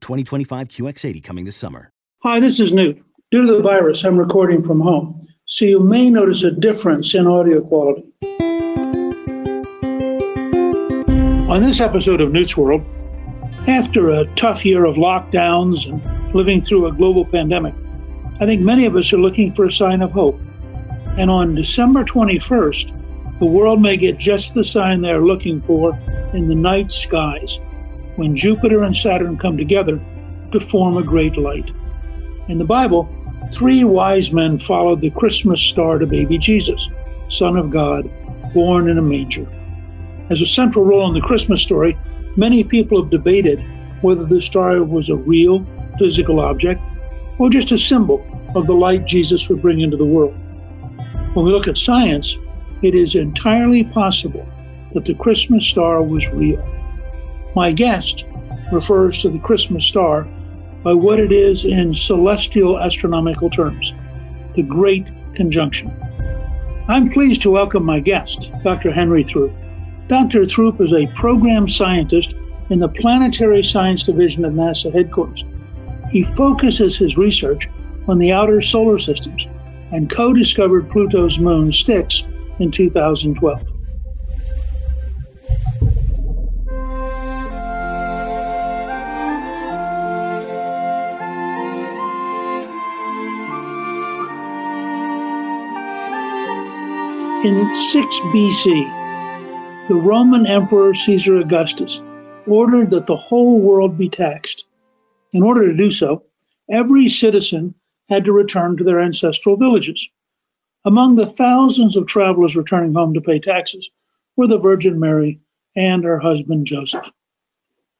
2025 QX80 coming this summer. Hi, this is Newt. Due to the virus, I'm recording from home, so you may notice a difference in audio quality. On this episode of Newt's World, after a tough year of lockdowns and living through a global pandemic, I think many of us are looking for a sign of hope. And on December 21st, the world may get just the sign they're looking for in the night skies when Jupiter and Saturn come together to form a great light. In the Bible, three wise men followed the Christmas star to baby Jesus, Son of God, born in a manger. As a central role in the Christmas story, many people have debated whether the star was a real physical object or just a symbol of the light Jesus would bring into the world. When we look at science, it is entirely possible that the Christmas star was real. My guest refers to the Christmas star by what it is in celestial astronomical terms, the Great Conjunction. I'm pleased to welcome my guest, Dr. Henry Throop. Dr. Throop is a program scientist in the Planetary Science Division of NASA headquarters. He focuses his research on the outer solar systems and co discovered Pluto's moon Styx in 2012. In 6 BC, the Roman Emperor Caesar Augustus ordered that the whole world be taxed. In order to do so, every citizen had to return to their ancestral villages. Among the thousands of travelers returning home to pay taxes were the Virgin Mary and her husband Joseph.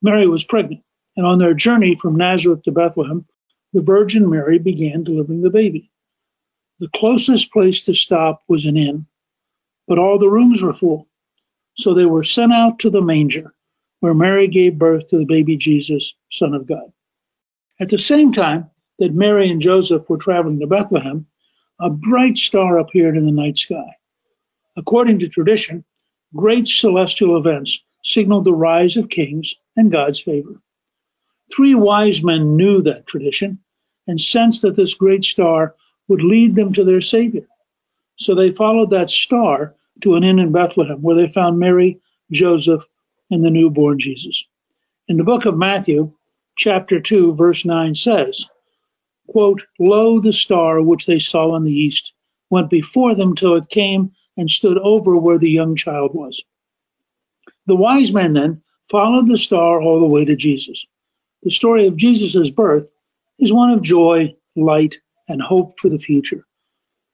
Mary was pregnant, and on their journey from Nazareth to Bethlehem, the Virgin Mary began delivering the baby. The closest place to stop was an inn but all the rooms were full. So they were sent out to the manger, where Mary gave birth to the baby Jesus, Son of God. At the same time that Mary and Joseph were traveling to Bethlehem, a bright star appeared in the night sky. According to tradition, great celestial events signaled the rise of kings and God's favor. Three wise men knew that tradition and sensed that this great star would lead them to their Savior. So they followed that star to an inn in Bethlehem where they found Mary, Joseph, and the newborn Jesus. In the book of Matthew, chapter 2, verse 9 says, quote, Lo, the star which they saw in the east went before them till it came and stood over where the young child was. The wise men then followed the star all the way to Jesus. The story of Jesus' birth is one of joy, light, and hope for the future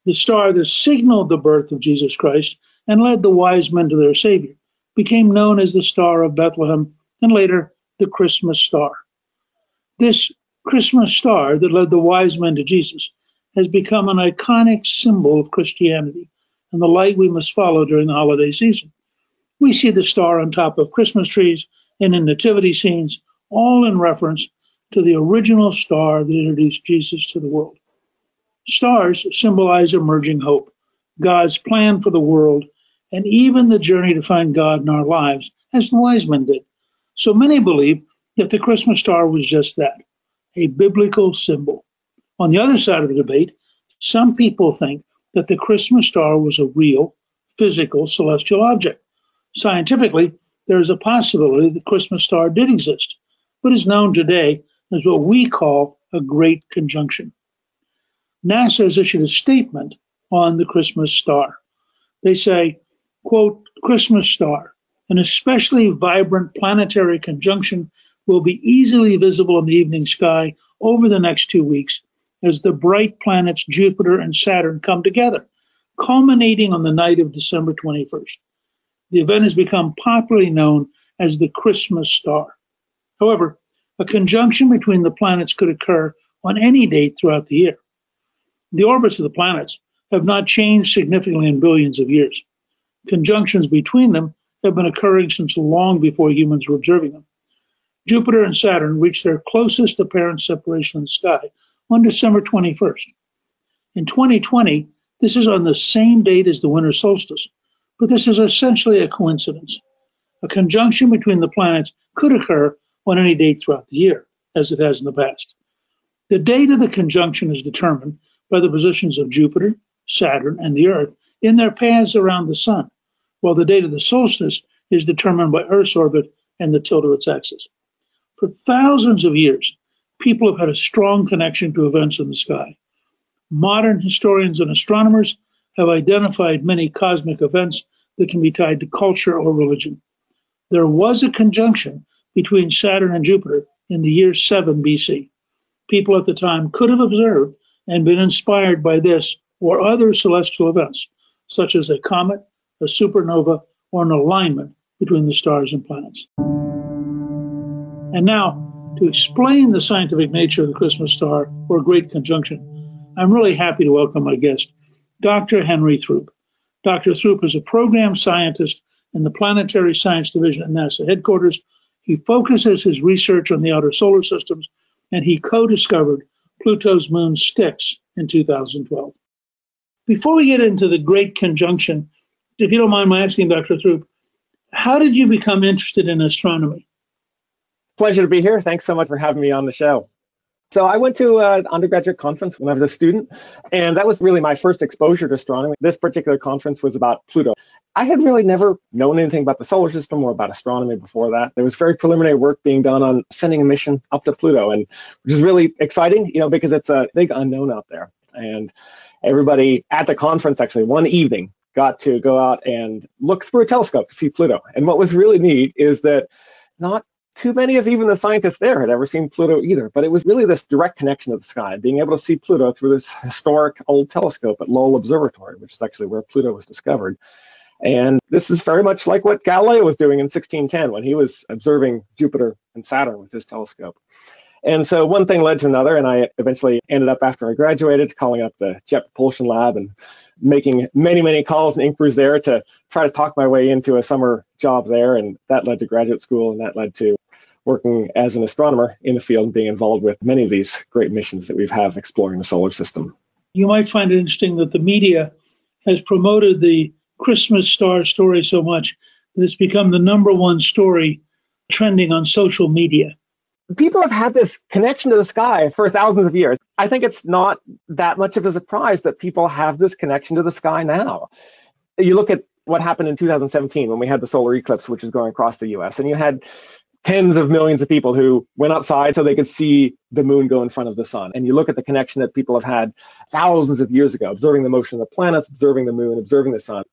the star that signaled the birth of Jesus Christ and led the wise men to their Savior, became known as the Star of Bethlehem and later the Christmas star. This Christmas star that led the wise men to Jesus has become an iconic symbol of Christianity and the light we must follow during the holiday season. We see the star on top of Christmas trees and in nativity scenes, all in reference to the original star that introduced Jesus to the world. Stars symbolize emerging hope, God's plan for the world, and even the journey to find God in our lives, as the wise men did. So many believe that the Christmas star was just that a biblical symbol. On the other side of the debate, some people think that the Christmas star was a real, physical celestial object. Scientifically, there is a possibility the Christmas star did exist, but is known today as what we call a great conjunction. NASA has issued a statement on the Christmas star. They say, quote, Christmas star, an especially vibrant planetary conjunction will be easily visible in the evening sky over the next two weeks as the bright planets Jupiter and Saturn come together, culminating on the night of December 21st. The event has become popularly known as the Christmas star. However, a conjunction between the planets could occur on any date throughout the year. The orbits of the planets have not changed significantly in billions of years. Conjunctions between them have been occurring since long before humans were observing them. Jupiter and Saturn reached their closest apparent separation in the sky on December 21st. In 2020, this is on the same date as the winter solstice, but this is essentially a coincidence. A conjunction between the planets could occur on any date throughout the year, as it has in the past. The date of the conjunction is determined by the positions of Jupiter, Saturn, and the Earth in their paths around the Sun, while the date of the solstice is determined by Earth's orbit and the tilt of its axis. For thousands of years, people have had a strong connection to events in the sky. Modern historians and astronomers have identified many cosmic events that can be tied to culture or religion. There was a conjunction between Saturn and Jupiter in the year 7 BC. People at the time could have observed and been inspired by this or other celestial events, such as a comet, a supernova, or an alignment between the stars and planets. And now, to explain the scientific nature of the Christmas star or Great Conjunction, I'm really happy to welcome my guest, Dr. Henry Throop. Dr. Throop is a program scientist in the Planetary Science Division at NASA headquarters he focuses his research on the outer solar systems, and he co discovered Pluto's moon Styx in 2012. Before we get into the Great Conjunction, if you don't mind my asking, Dr. Throop, how did you become interested in astronomy? Pleasure to be here. Thanks so much for having me on the show. So I went to an undergraduate conference when I was a student, and that was really my first exposure to astronomy. This particular conference was about Pluto. I had really never known anything about the solar system or about astronomy before that. There was very preliminary work being done on sending a mission up to Pluto, and which is really exciting, you know, because it's a big unknown out there. And everybody at the conference, actually, one evening, got to go out and look through a telescope to see Pluto. And what was really neat is that not too many of even the scientists there had ever seen Pluto either. But it was really this direct connection to the sky, being able to see Pluto through this historic old telescope at Lowell Observatory, which is actually where Pluto was discovered. And this is very much like what Galileo was doing in 1610 when he was observing Jupiter and Saturn with his telescope. And so one thing led to another, and I eventually ended up after I graduated calling up the Jet Propulsion Lab and making many, many calls and inquiries there to try to talk my way into a summer job there. And that led to graduate school, and that led to working as an astronomer in the field and being involved with many of these great missions that we have exploring the solar system. You might find it interesting that the media has promoted the Christmas star story so much that it's become the number one story trending on social media. People have had this connection to the sky for thousands of years. I think it's not that much of a surprise that people have this connection to the sky now. You look at what happened in 2017 when we had the solar eclipse, which is going across the US, and you had tens of millions of people who went outside so they could see the moon go in front of the sun. And you look at the connection that people have had thousands of years ago, observing the motion of the planets, observing the moon, observing the sun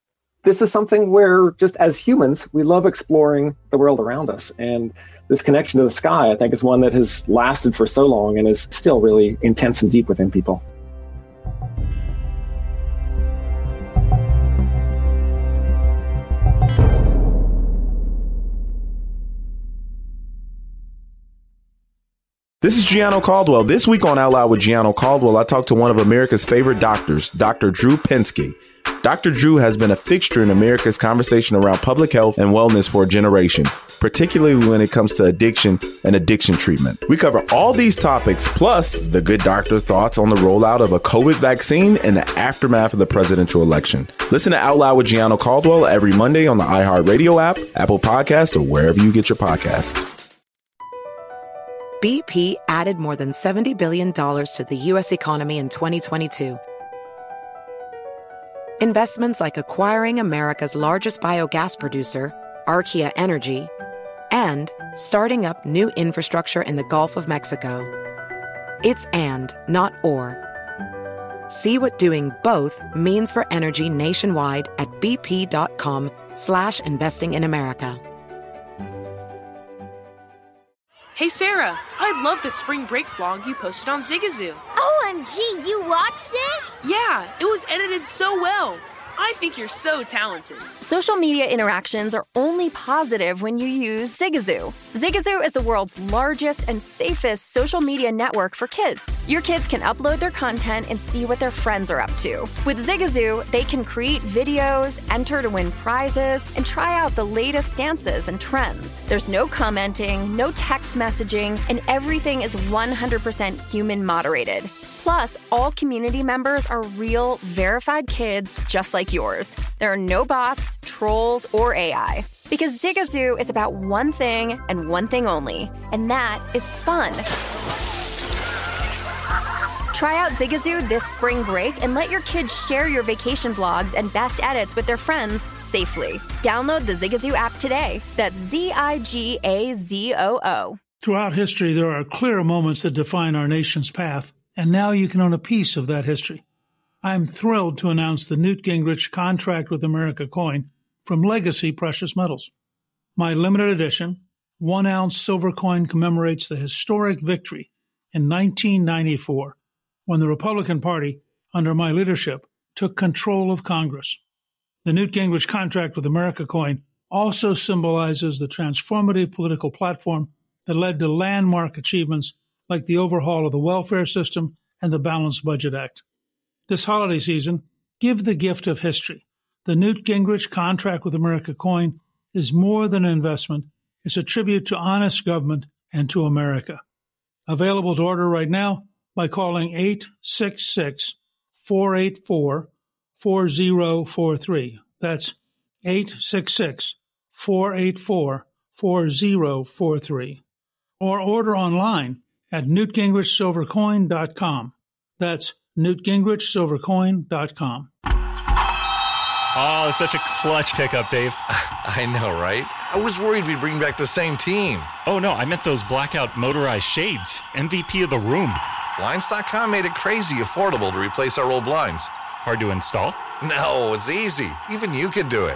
this is something where just as humans we love exploring the world around us and this connection to the sky i think is one that has lasted for so long and is still really intense and deep within people This is Gianno Caldwell. This week on Out Loud with Gianno Caldwell, I talked to one of America's favorite doctors, Dr. Drew Pinsky. Dr. Drew has been a fixture in America's conversation around public health and wellness for a generation, particularly when it comes to addiction and addiction treatment. We cover all these topics, plus the good doctor thoughts on the rollout of a COVID vaccine and the aftermath of the presidential election. Listen to Out Loud with Gianno Caldwell every Monday on the iHeartRadio app, Apple Podcast, or wherever you get your podcasts. BP added more than $70 billion to the U.S. economy in 2022. Investments like acquiring America's largest biogas producer, Archaea Energy, and starting up new infrastructure in the Gulf of Mexico. It's and, not or. See what doing both means for energy nationwide at bp.com slash investing in America. Hey Sarah, I love that spring break vlog you posted on Zigazoo. OMG, you watched it? Yeah, it was edited so well. I think you're so talented. Social media interactions are only positive when you use Zigazoo. Zigazoo is the world's largest and safest social media network for kids. Your kids can upload their content and see what their friends are up to. With Zigazoo, they can create videos, enter to win prizes, and try out the latest dances and trends. There's no commenting, no text messaging, and everything is 100% human moderated. Plus, all community members are real, verified kids just like yours. There are no bots, trolls, or AI. Because Zigazoo is about one thing and one thing only, and that is fun. Try out Zigazoo this spring break and let your kids share your vacation vlogs and best edits with their friends safely. Download the Zigazoo app today. That's Z I G A Z O O. Throughout history, there are clear moments that define our nation's path, and now you can own a piece of that history. I'm thrilled to announce the Newt Gingrich Contract with America coin from Legacy Precious Metals. My limited edition, one ounce silver coin commemorates the historic victory in 1994 when the Republican Party, under my leadership, took control of Congress. The Newt Gingrich Contract with America coin also symbolizes the transformative political platform that led to landmark achievements like the overhaul of the welfare system and the Balanced Budget Act. This holiday season, give the gift of history. The Newt Gingrich Contract with America coin is more than an investment, it's a tribute to honest government and to America. Available to order right now by calling 866 484 4043. That's 866 484 4043. Or order online at newtgingrichsilvercoin.com. That's newtgingrichsilvercoin.com. Oh, it's such a clutch pickup, Dave. I know, right? I was worried we'd bring back the same team. Oh, no, I meant those blackout motorized shades. MVP of the room. Blinds.com made it crazy affordable to replace our old blinds. Hard to install? No, it's easy. Even you could do it.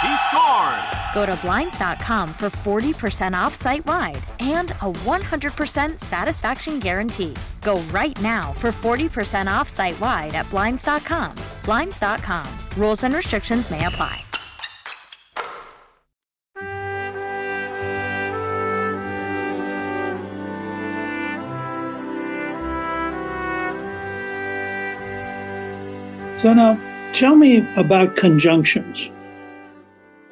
He scored! Go to Blinds.com for 40% off site wide and a 100% satisfaction guarantee. Go right now for 40% off site wide at Blinds.com. Blinds.com. Rules and restrictions may apply. So now, tell me about conjunctions.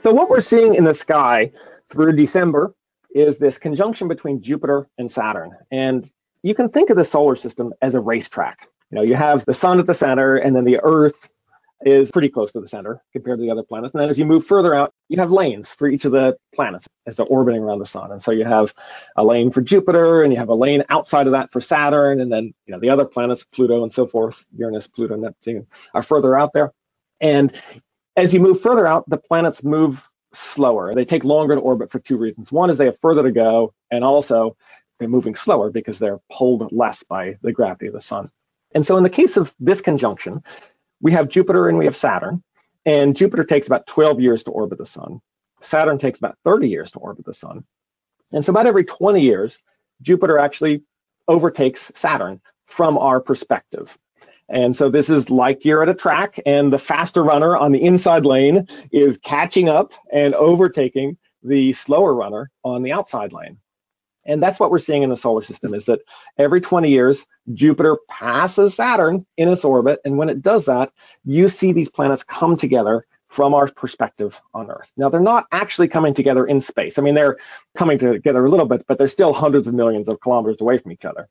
So, what we're seeing in the sky through December is this conjunction between Jupiter and Saturn. And you can think of the solar system as a racetrack. You know, you have the sun at the center, and then the Earth is pretty close to the center compared to the other planets. And then as you move further out, you have lanes for each of the planets as they're orbiting around the sun. And so you have a lane for Jupiter, and you have a lane outside of that for Saturn, and then you know the other planets, Pluto and so forth, Uranus, Pluto, Neptune, are further out there. And as you move further out, the planets move slower. They take longer to orbit for two reasons. One is they have further to go, and also they're moving slower because they're pulled less by the gravity of the sun. And so in the case of this conjunction, we have Jupiter and we have Saturn. And Jupiter takes about 12 years to orbit the sun. Saturn takes about 30 years to orbit the sun. And so about every 20 years, Jupiter actually overtakes Saturn from our perspective. And so this is like you're at a track and the faster runner on the inside lane is catching up and overtaking the slower runner on the outside lane. And that's what we're seeing in the solar system is that every 20 years, Jupiter passes Saturn in its orbit. And when it does that, you see these planets come together from our perspective on Earth. Now, they're not actually coming together in space. I mean, they're coming together a little bit, but they're still hundreds of millions of kilometers away from each other.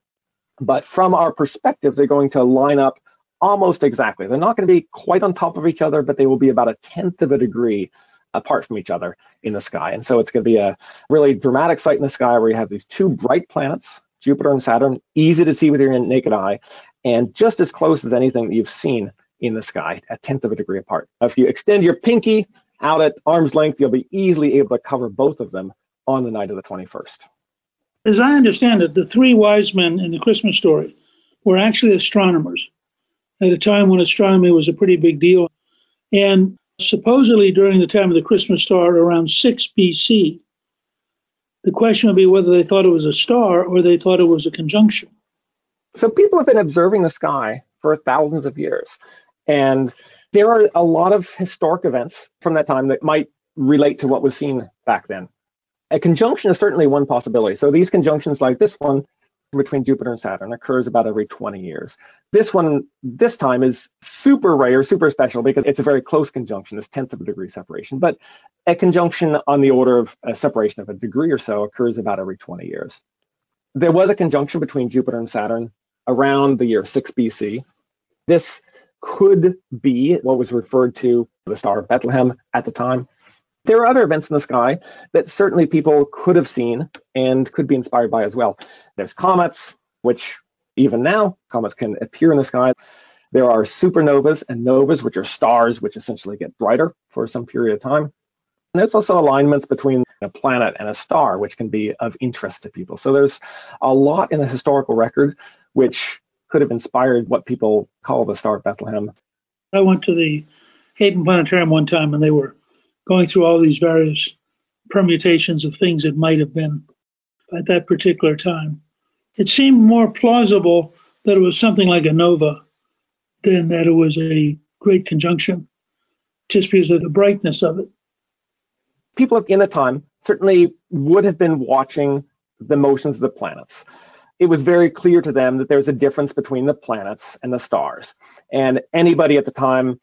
But from our perspective, they're going to line up almost exactly. They're not going to be quite on top of each other, but they will be about a tenth of a degree apart from each other in the sky. And so it's going to be a really dramatic sight in the sky where you have these two bright planets, Jupiter and Saturn, easy to see with your naked eye, and just as close as anything that you've seen in the sky, a tenth of a degree apart. If you extend your pinky out at arm's length, you'll be easily able to cover both of them on the night of the 21st. As I understand it, the three wise men in the Christmas story were actually astronomers at a time when astronomy was a pretty big deal. And supposedly during the time of the Christmas star around 6 BC, the question would be whether they thought it was a star or they thought it was a conjunction. So people have been observing the sky for thousands of years. And there are a lot of historic events from that time that might relate to what was seen back then. A conjunction is certainly one possibility. So these conjunctions like this one between Jupiter and Saturn occurs about every 20 years. This one, this time, is super rare, super special because it's a very close conjunction, this tenth of a degree separation. But a conjunction on the order of a separation of a degree or so occurs about every 20 years. There was a conjunction between Jupiter and Saturn around the year 6 BC. This could be what was referred to the Star of Bethlehem at the time. There are other events in the sky that certainly people could have seen and could be inspired by as well. There's comets, which even now, comets can appear in the sky. There are supernovas and novas, which are stars which essentially get brighter for some period of time. And there's also alignments between a planet and a star, which can be of interest to people. So there's a lot in the historical record which could have inspired what people call the Star of Bethlehem. I went to the Hayden Planetarium one time and they were going through all these various permutations of things it might have been at that particular time. It seemed more plausible that it was something like a nova than that it was a great conjunction, just because of the brightness of it. People in the time certainly would have been watching the motions of the planets. It was very clear to them that there's a difference between the planets and the stars. And anybody at the time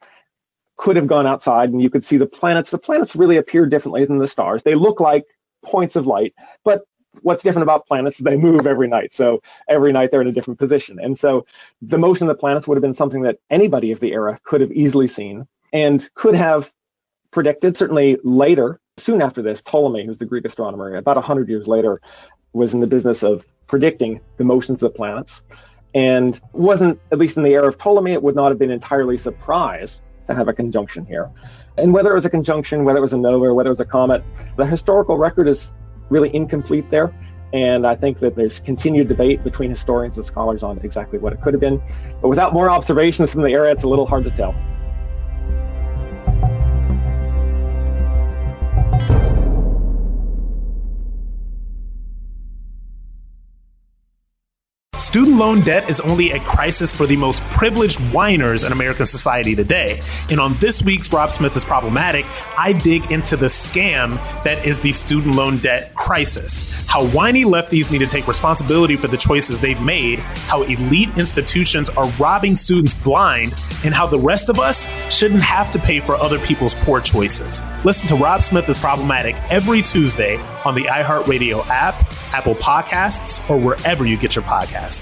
could have gone outside and you could see the planets. The planets really appear differently than the stars. They look like points of light, but what's different about planets is they move every night. So every night they're in a different position. And so the motion of the planets would have been something that anybody of the era could have easily seen and could have predicted. Certainly later, soon after this, Ptolemy, who's the Greek astronomer, about 100 years later, was in the business of predicting the motions of the planets. And wasn't, at least in the era of Ptolemy, it would not have been entirely surprised have a conjunction here. And whether it was a conjunction, whether it was a nova, whether it was a comet, the historical record is really incomplete there. And I think that there's continued debate between historians and scholars on exactly what it could have been. But without more observations from the era, it's a little hard to tell. Student loan debt is only a crisis for the most privileged whiners in American society today. And on this week's Rob Smith is Problematic, I dig into the scam that is the student loan debt crisis. How whiny lefties need to take responsibility for the choices they've made, how elite institutions are robbing students blind, and how the rest of us shouldn't have to pay for other people's poor choices. Listen to Rob Smith is Problematic every Tuesday on the iHeartRadio app, Apple Podcasts, or wherever you get your podcasts.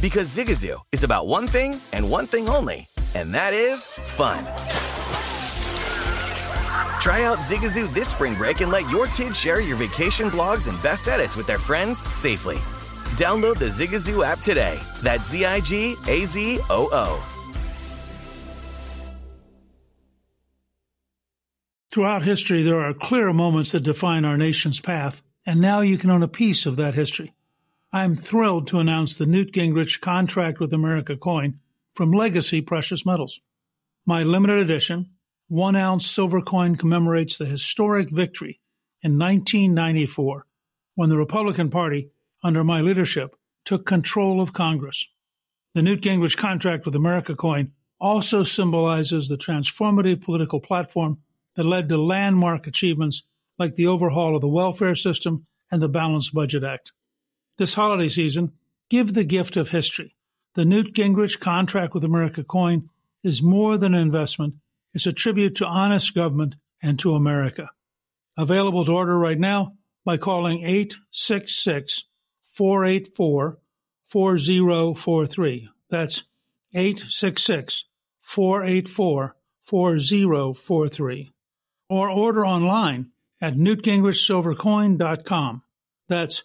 Because Zigazoo is about one thing and one thing only, and that is fun. Try out Zigazoo this spring break and let your kids share your vacation blogs and best edits with their friends safely. Download the Zigazoo app today. That's Z I G A Z O O. Throughout history, there are clear moments that define our nation's path, and now you can own a piece of that history. I'm thrilled to announce the Newt Gingrich Contract with America coin from Legacy Precious Metals. My limited edition, one ounce silver coin commemorates the historic victory in 1994 when the Republican Party, under my leadership, took control of Congress. The Newt Gingrich Contract with America coin also symbolizes the transformative political platform that led to landmark achievements like the overhaul of the welfare system and the Balanced Budget Act. This holiday season, give the gift of history. The Newt Gingrich Contract with America coin is more than an investment, it's a tribute to honest government and to America. Available to order right now by calling 866 484 4043. That's 866 484 4043. Or order online at newtgingrichsilvercoin.com. That's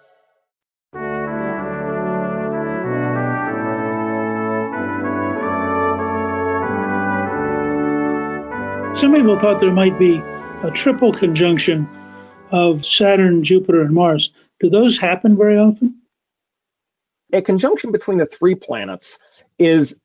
Some people thought there might be a triple conjunction of Saturn, Jupiter, and Mars. Do those happen very often? A conjunction between the three planets is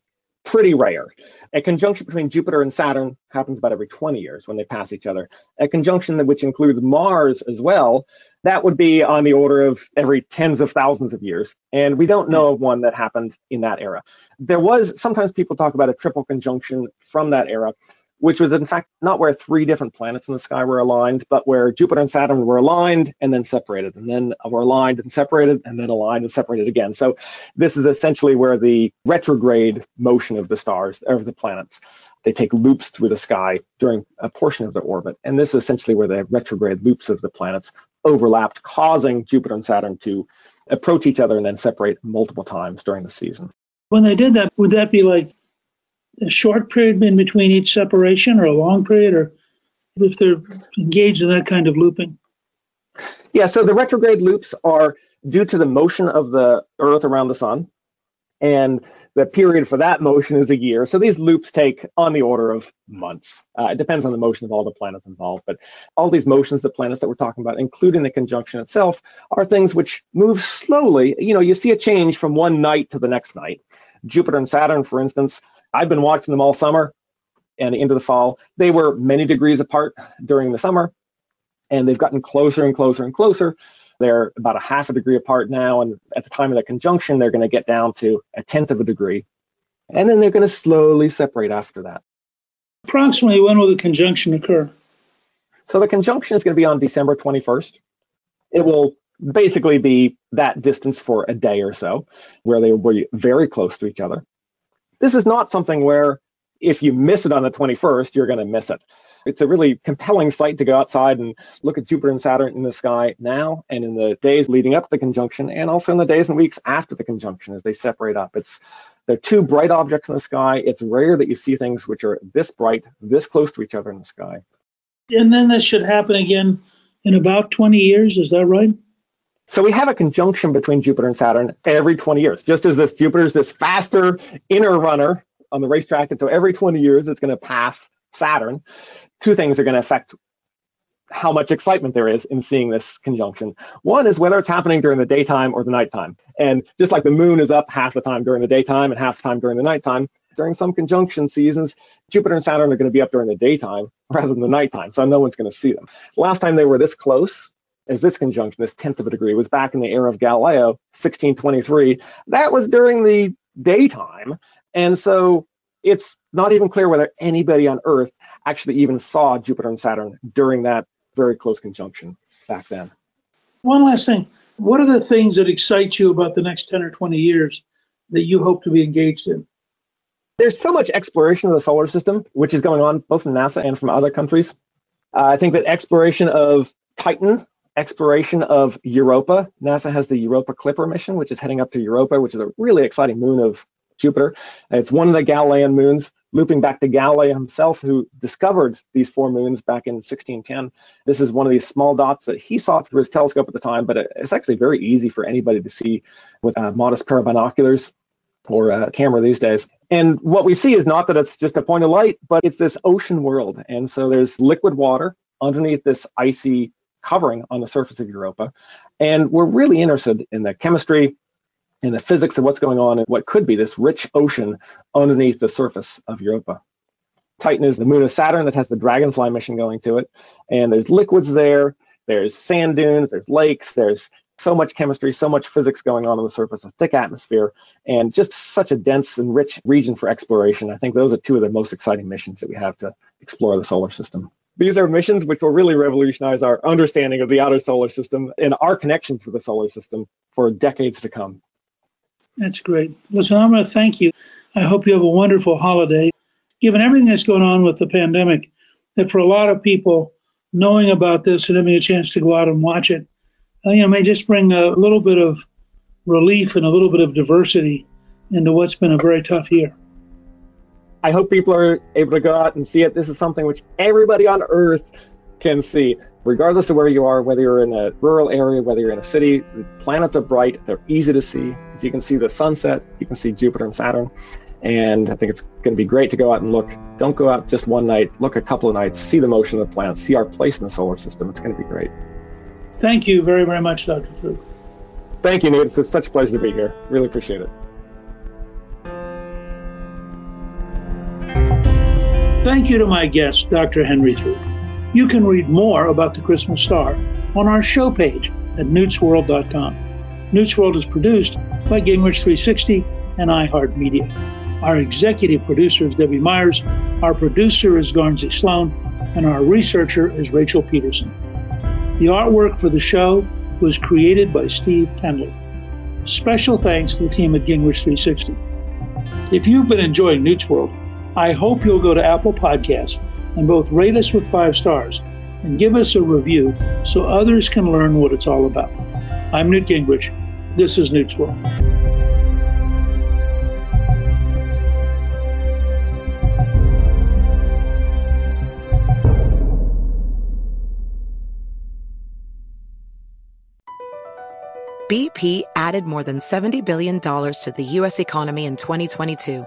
pretty rare. A conjunction between Jupiter and Saturn happens about every 20 years when they pass each other. A conjunction which includes Mars as well, that would be on the order of every tens of thousands of years. And we don't know of one that happened in that era. There was sometimes people talk about a triple conjunction from that era, which was in fact not where three different planets in the sky were aligned, but where Jupiter and Saturn were aligned and then separated, and then were aligned and separated, and then aligned and separated again. So this is essentially where the retrograde motion of the stars, of the planets, they take loops through the sky during a portion of their orbit. And this is essentially where the retrograde loops of the planets overlapped, causing Jupiter and Saturn to approach each other and then separate multiple times during the season. When they did that, would that be like a short period in between each separation or a long period or if they're engaged in that kind of looping? Yeah, so the retrograde loops are due to the motion of the Earth around the sun, and the period for that motion is a year. So these loops take on the order of months. Uh, it depends on the motion of all the planets involved, but all these motions, the planets that we're talking about, including the conjunction itself, are things which move slowly. You know, you see a change from one night to the next night. Jupiter and Saturn, for instance, I've been watching them all summer and into the fall. They were many degrees apart during the summer, and they've gotten closer and closer and closer. They're about a half a degree apart now, and at the time of the conjunction, they're going to get down to a tenth of a degree, and then they're going to slowly separate after that. Approximately when will the conjunction occur? So the conjunction is going to be on December 21st. It will basically be that distance for a day or so, where they will be very close to each other. This is not something where if you miss it on the 21st, you're going to miss it. It's a really compelling sight to go outside and look at Jupiter and Saturn in the sky now and in the days leading up to the conjunction, and also in the days and weeks after the conjunction as they separate up. It's they're two bright objects in the sky. It's rare that you see things which are this bright, this close to each other in the sky. And then this should happen again in about 20 years. Is that right? So we have a conjunction between Jupiter and Saturn every 20 years, just as this Jupiter's this faster inner runner on the racetrack. And so every 20 years, it's going to pass Saturn. Two things are going to affect how much excitement there is in seeing this conjunction. One is whether it's happening during the daytime or the nighttime. And just like the moon is up half the time during the daytime and half the time during the nighttime, during some conjunction seasons, Jupiter and Saturn are going to be up during the daytime rather than the nighttime. So no one's going to see them. Last time they were this close as this conjunction, this tenth of a degree, was back in the era of Galileo, 1623. That was during the daytime. And so it's not even clear whether anybody on Earth actually even saw Jupiter and Saturn during that very close conjunction back then. One last thing. What are the things that excite you about the next 10 or 20 years that you hope to be engaged in? There's so much exploration of the solar system, which is going on both from NASA and from other countries. Uh, I think that exploration of Titan, exploration of Europa. NASA has the Europa Clipper mission, which is heading up to Europa, which is a really exciting moon of Jupiter. It's one of the Galilean moons, looping back to Galileo himself, who discovered these four moons back in 1610. This is one of these small dots that he saw through his telescope at the time, but it's actually very easy for anybody to see with a modest pair of binoculars or a camera these days. And what we see is not that it's just a point of light, but it's this ocean world. And so there's liquid water underneath this icy covering on the surface of Europa. And we're really interested in the chemistry and the physics of what's going on and what could be this rich ocean underneath the surface of Europa. Titan is the moon of Saturn that has the Dragonfly mission going to it. And there's liquids there, there's sand dunes, there's lakes, there's so much chemistry, so much physics going on on the surface, a thick atmosphere, and just such a dense and rich region for exploration. I think those are two of the most exciting missions that we have to explore the solar system. These are missions which will really revolutionize our understanding of the outer solar system and our connections with the solar system for decades to come. That's great. Listen, I'm going to thank you. I hope you have a wonderful holiday. Given everything that's going on with the pandemic, that for a lot of people, knowing about this and having a chance to go out and watch it, uh, you know, may just bring a little bit of relief and a little bit of diversity into what's been a very tough year. I hope people are able to go out and see it. This is something which everybody on Earth can see, regardless of where you are, whether you're in a rural area, whether you're in a city. The planets are bright, they're easy to see. If you can see the sunset, you can see Jupiter and Saturn. And I think it's going to be great to go out and look. Don't go out just one night, look a couple of nights, see the motion of the planets, see our place in the solar system. It's going to be great. Thank you very, very much, Dr. Fu. Thank you, Nate. It's such a pleasure to be here. Really appreciate it. Thank you to my guest, Dr. Henry Throop. You can read more about the Christmas star on our show page at newtsworld.com. Newt's World is produced by Gingrich 360 and iHeartMedia. Our executive producer is Debbie Myers, our producer is Garnsey Sloan, and our researcher is Rachel Peterson. The artwork for the show was created by Steve Penley. Special thanks to the team at Gingrich 360. If you've been enjoying Newt's World, I hope you'll go to Apple Podcasts and both rate us with five stars and give us a review so others can learn what it's all about. I'm Newt Gingrich. This is Newt's World. BP added more than $70 billion to the U.S. economy in 2022.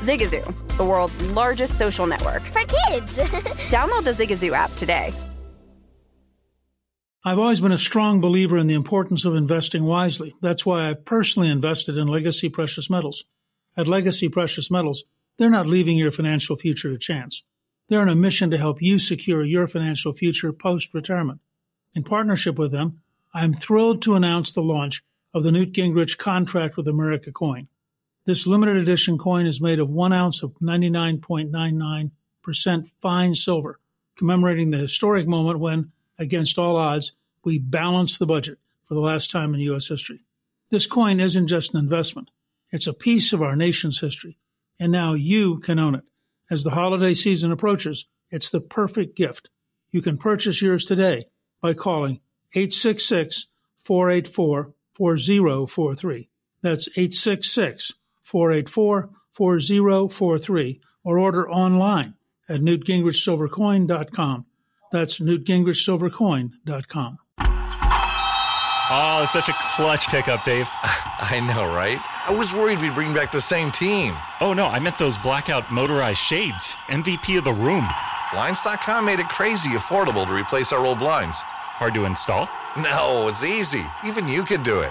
Zigazoo, the world's largest social network. For kids! Download the Zigazoo app today. I've always been a strong believer in the importance of investing wisely. That's why I've personally invested in Legacy Precious Metals. At Legacy Precious Metals, they're not leaving your financial future to chance. They're on a mission to help you secure your financial future post retirement. In partnership with them, I am thrilled to announce the launch of the Newt Gingrich Contract with America coin. This limited edition coin is made of one ounce of 99.99% fine silver, commemorating the historic moment when, against all odds, we balanced the budget for the last time in U.S. history. This coin isn't just an investment. It's a piece of our nation's history. And now you can own it. As the holiday season approaches, it's the perfect gift. You can purchase yours today by calling 866 484 4043. That's 866 484 4043 or order online at newtgingrichsilvercoin.com. That's newtgingrichsilvercoin.com. Oh, such a clutch pickup, Dave. I know, right? I was worried we'd bring back the same team. Oh, no, I meant those blackout motorized shades. MVP of the room. Blinds.com made it crazy affordable to replace our old blinds. Hard to install? No, it's easy. Even you could do it.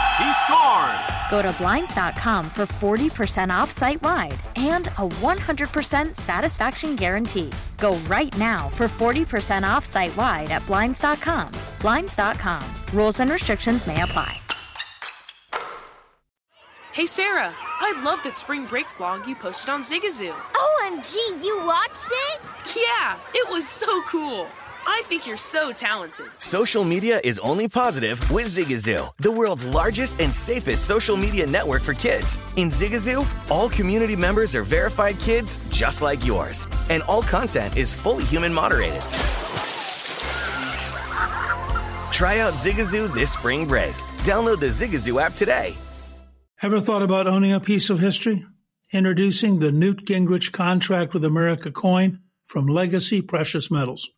He scores. Go to Blinds.com for 40% off site wide and a 100% satisfaction guarantee. Go right now for 40% off site wide at Blinds.com. Blinds.com. Rules and restrictions may apply. Hey Sarah, I love that spring break vlog you posted on Zigazoo. OMG, you watched it? Yeah, it was so cool. I think you're so talented. Social media is only positive with Zigazoo, the world's largest and safest social media network for kids. In Zigazoo, all community members are verified kids just like yours, and all content is fully human moderated. Try out Zigazoo this spring break. Download the Zigazoo app today. Ever thought about owning a piece of history? Introducing the Newt Gingrich Contract with America coin from Legacy Precious Metals.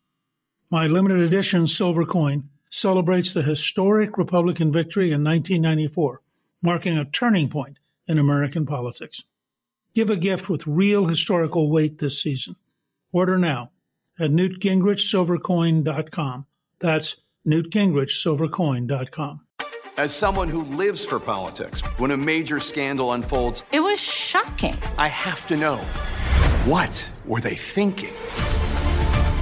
My limited edition silver coin celebrates the historic Republican victory in 1994, marking a turning point in American politics. Give a gift with real historical weight this season. Order now at newtgingrichsilvercoin.com. That's newtgingrichsilvercoin.com. As someone who lives for politics, when a major scandal unfolds, it was shocking. I have to know what were they thinking?